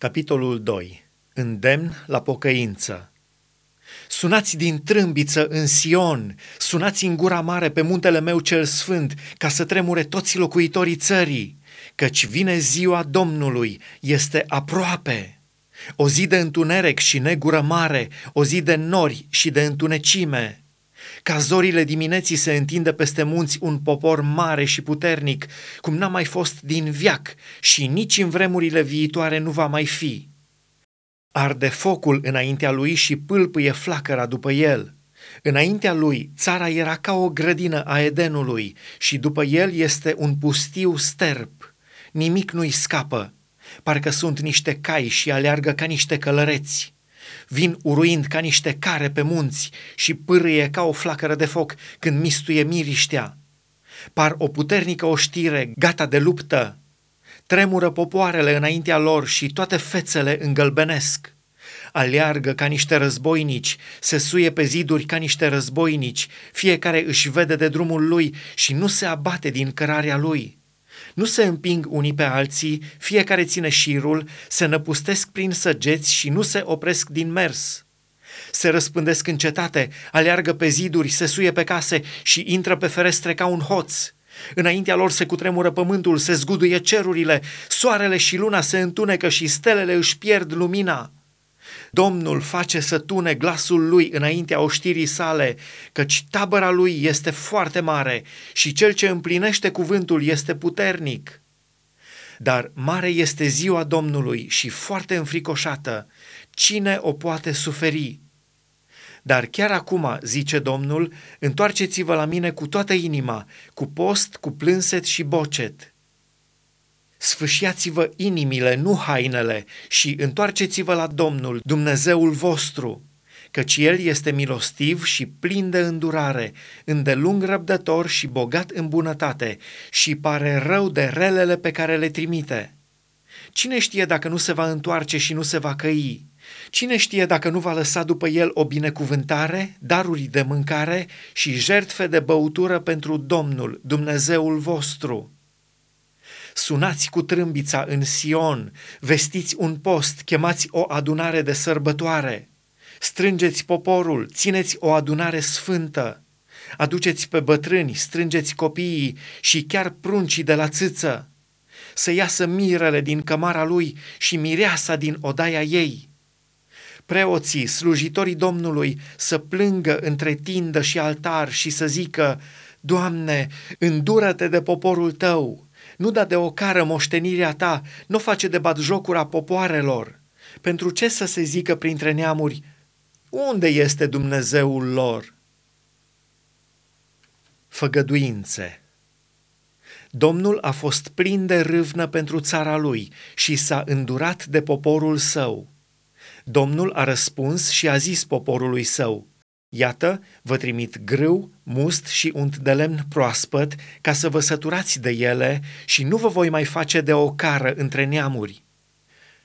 Capitolul 2. Îndemn la pocăință. Sunați din trâmbiță în Sion, sunați în gura mare pe muntele meu cel sfânt, ca să tremure toți locuitorii țării, căci vine ziua Domnului, este aproape. O zi de întuneric și negură mare, o zi de nori și de întunecime. Ca zorile dimineții se întinde peste munți un popor mare și puternic, cum n-a mai fost din viac și nici în vremurile viitoare nu va mai fi. Arde focul înaintea lui și pâlpâie flacăra după el. Înaintea lui, țara era ca o grădină a Edenului și după el este un pustiu sterp. Nimic nu-i scapă. Parcă sunt niște cai și aleargă ca niște călăreți. Vin uruind ca niște care pe munți și pârâie ca o flacără de foc când mistuie miriștea. Par o puternică oștire, gata de luptă. Tremură popoarele înaintea lor și toate fețele îngălbenesc. Aleargă ca niște războinici, se suie pe ziduri ca niște războinici, fiecare își vede de drumul lui și nu se abate din cărarea lui nu se împing unii pe alții, fiecare ține șirul, se năpustesc prin săgeți și nu se opresc din mers. Se răspândesc în cetate, aleargă pe ziduri, se suie pe case și intră pe ferestre ca un hoț. Înaintea lor se cutremură pământul, se zguduie cerurile, soarele și luna se întunecă și stelele își pierd lumina. Domnul face să tune glasul lui înaintea oștirii sale, căci tabăra lui este foarte mare și cel ce împlinește cuvântul este puternic. Dar mare este ziua Domnului și foarte înfricoșată. Cine o poate suferi? Dar chiar acum, zice Domnul, întoarceți-vă la mine cu toată inima, cu post, cu plânset și bocet sfâșiați-vă inimile, nu hainele, și întoarceți-vă la Domnul, Dumnezeul vostru, căci El este milostiv și plin de îndurare, îndelung răbdător și bogat în bunătate și pare rău de relele pe care le trimite. Cine știe dacă nu se va întoarce și nu se va căi? Cine știe dacă nu va lăsa după el o binecuvântare, daruri de mâncare și jertfe de băutură pentru Domnul, Dumnezeul vostru? Sunați cu trâmbița în Sion, vestiți un post, chemați o adunare de sărbătoare, strângeți poporul, țineți o adunare sfântă, aduceți pe bătrâni, strângeți copiii și chiar pruncii de la țâță, să iasă mirele din cămara lui și mireasa din odaia ei. Preoții, slujitorii Domnului, să plângă între tindă și altar și să zică, Doamne, îndură-te de poporul tău, nu da de ocară moștenirea ta, nu face de batjocura popoarelor. Pentru ce să se zică printre neamuri, unde este Dumnezeul lor? Făgăduințe Domnul a fost plin de râvnă pentru țara lui și s-a îndurat de poporul său. Domnul a răspuns și a zis poporului său, Iată, vă trimit grâu, must și unt de lemn proaspăt ca să vă săturați de ele și nu vă voi mai face de o cară între neamuri.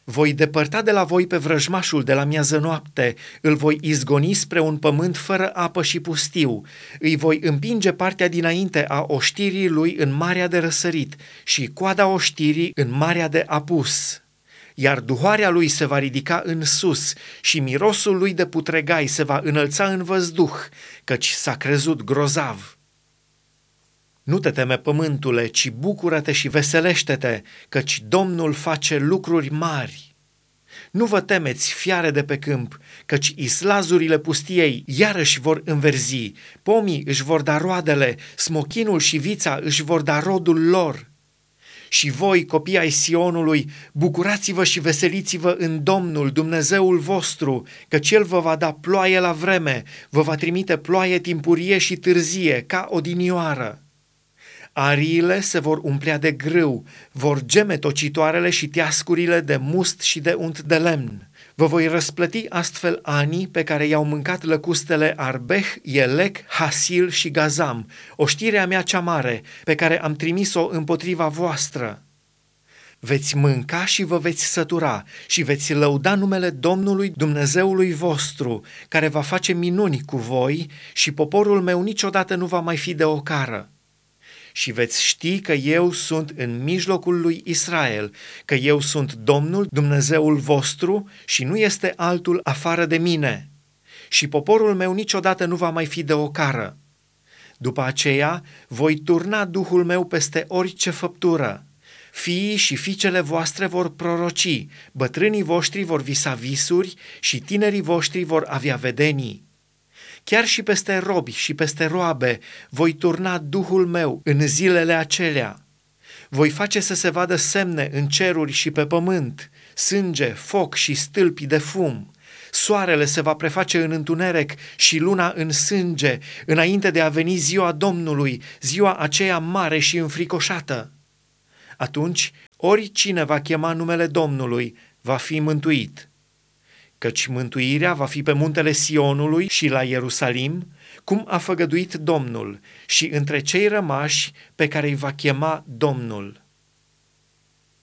Voi depărta de la voi pe vrăjmașul de la miază noapte, îl voi izgoni spre un pământ fără apă și pustiu, îi voi împinge partea dinainte a oștirii lui în marea de răsărit și coada oștirii în marea de apus iar duhoarea lui se va ridica în sus și mirosul lui de putregai se va înălța în văzduh, căci s-a crezut grozav. Nu te teme, pământule, ci bucură-te și veselește-te, căci Domnul face lucruri mari. Nu vă temeți, fiare de pe câmp, căci islazurile pustiei iarăși vor înverzi, pomii își vor da roadele, smochinul și vița își vor da rodul lor. Și voi, copii ai Sionului, bucurați-vă și veseliți-vă în Domnul, Dumnezeul vostru, căci El vă va da ploaie la vreme, vă va trimite ploaie timpurie și târzie, ca odinioară. Ariile se vor umplea de grâu, vor geme tocitoarele și teascurile de must și de unt de lemn. Vă voi răsplăti astfel anii pe care i-au mâncat lăcustele Arbeh, Elec, Hasil și Gazam, oștirea mea cea mare, pe care am trimis-o împotriva voastră. Veți mânca și vă veți sătura și veți lăuda numele Domnului Dumnezeului vostru, care va face minuni cu voi și poporul meu niciodată nu va mai fi de ocară și veți ști că eu sunt în mijlocul lui Israel, că eu sunt Domnul, Dumnezeul vostru și nu este altul afară de mine. Și poporul meu niciodată nu va mai fi de ocară. După aceea voi turna Duhul meu peste orice făptură. Fiii și fiicele voastre vor proroci, bătrânii voștri vor visa visuri și tinerii voștri vor avea vedenii. Chiar și peste robi și peste roabe voi turna Duhul meu în zilele acelea. Voi face să se vadă semne în ceruri și pe pământ, sânge, foc și stâlpi de fum. Soarele se va preface în întuneric și luna în sânge, înainte de a veni ziua Domnului, ziua aceea mare și înfricoșată. Atunci, oricine va chema numele Domnului va fi mântuit căci mântuirea va fi pe muntele Sionului și la Ierusalim, cum a făgăduit Domnul, și între cei rămași pe care îi va chema Domnul.